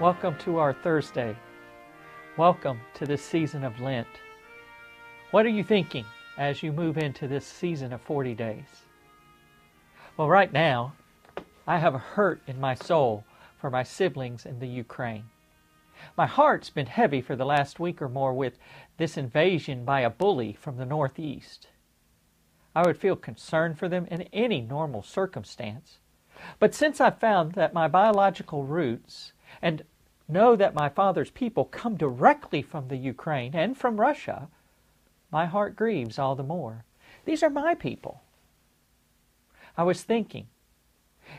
Welcome to our Thursday. Welcome to this season of Lent. What are you thinking as you move into this season of 40 days? Well, right now, I have a hurt in my soul for my siblings in the Ukraine. My heart's been heavy for the last week or more with this invasion by a bully from the Northeast. I would feel concerned for them in any normal circumstance. But since I've found that my biological roots and know that my father's people come directly from the Ukraine and from Russia, my heart grieves all the more. These are my people. I was thinking,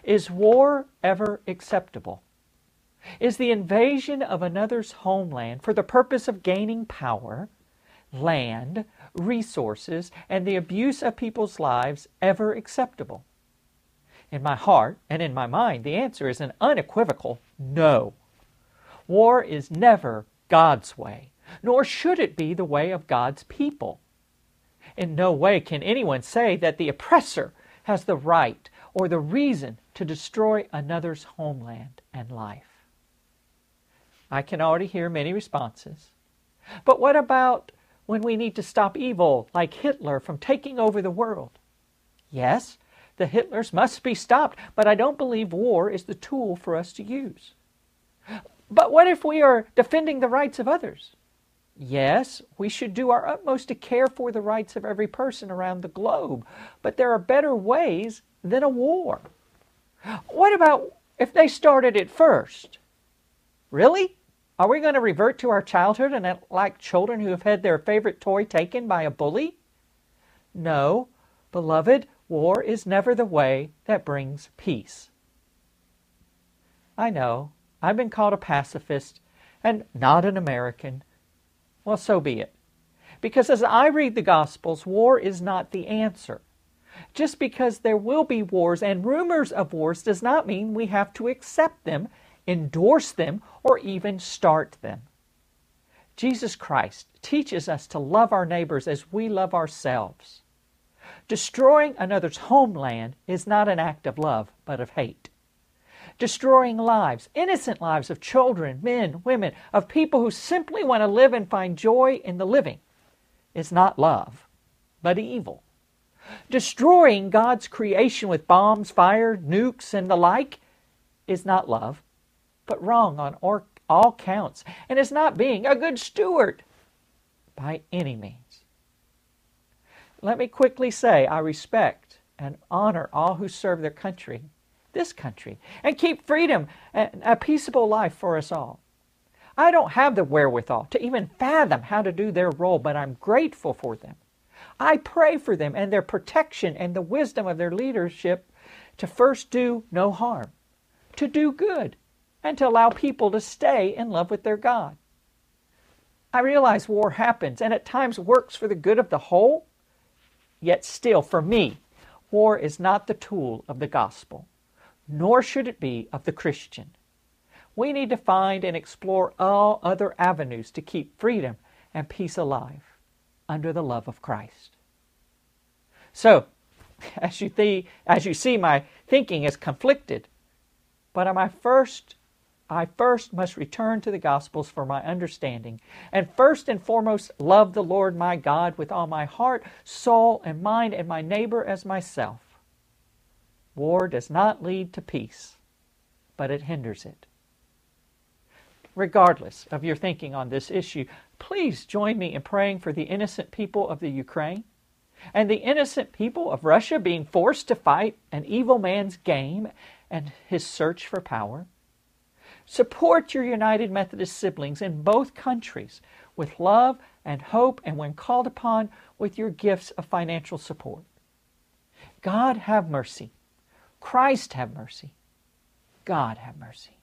is war ever acceptable? Is the invasion of another's homeland for the purpose of gaining power, land, resources, and the abuse of people's lives ever acceptable? In my heart and in my mind, the answer is an unequivocal no. War is never God's way, nor should it be the way of God's people. In no way can anyone say that the oppressor has the right or the reason to destroy another's homeland and life. I can already hear many responses. But what about when we need to stop evil like Hitler from taking over the world? Yes, the Hitlers must be stopped, but I don't believe war is the tool for us to use. But what if we are defending the rights of others? Yes, we should do our utmost to care for the rights of every person around the globe, but there are better ways than a war. What about if they started it first? Really? Are we going to revert to our childhood and act like children who have had their favorite toy taken by a bully? No, beloved, war is never the way that brings peace. I know, I've been called a pacifist and not an American. Well, so be it. Because as I read the Gospels, war is not the answer. Just because there will be wars and rumors of wars does not mean we have to accept them, endorse them, or even start them. Jesus Christ teaches us to love our neighbors as we love ourselves. Destroying another's homeland is not an act of love, but of hate. Destroying lives, innocent lives of children, men, women, of people who simply want to live and find joy in the living, is not love, but evil. Destroying God's creation with bombs, fire, nukes, and the like is not love, but wrong on all counts, and is not being a good steward by any means. Let me quickly say I respect and honor all who serve their country, this country, and keep freedom and a peaceable life for us all. I don't have the wherewithal to even fathom how to do their role, but I'm grateful for them. I pray for them and their protection and the wisdom of their leadership to first do no harm, to do good, and to allow people to stay in love with their God. I realize war happens and at times works for the good of the whole, yet still, for me, war is not the tool of the gospel, nor should it be of the Christian. We need to find and explore all other avenues to keep freedom and peace alive under the love of Christ. So, as you, th- as you see, my thinking is conflicted. But my first, I first must return to the Gospels for my understanding, and first and foremost love the Lord my God with all my heart, soul, and mind, and my neighbor as myself. War does not lead to peace, but it hinders it. Regardless of your thinking on this issue, please join me in praying for the innocent people of the Ukraine and the innocent people of Russia being forced to fight an evil man's game and his search for power. Support your United Methodist siblings in both countries with love and hope, and when called upon, with your gifts of financial support. God have mercy. Christ have mercy. God have mercy.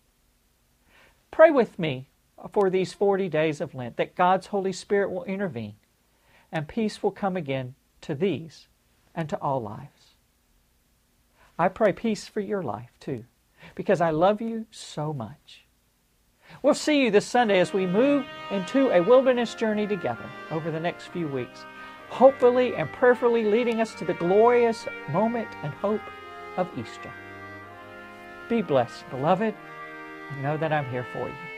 Pray with me for these 40 days of Lent that God's Holy Spirit will intervene and peace will come again to these and to all lives. I pray peace for your life too, because I love you so much. We'll see you this Sunday as we move into a wilderness journey together over the next few weeks, hopefully and prayerfully leading us to the glorious moment and hope of Easter. Be blessed, beloved, and know that I'm here for you.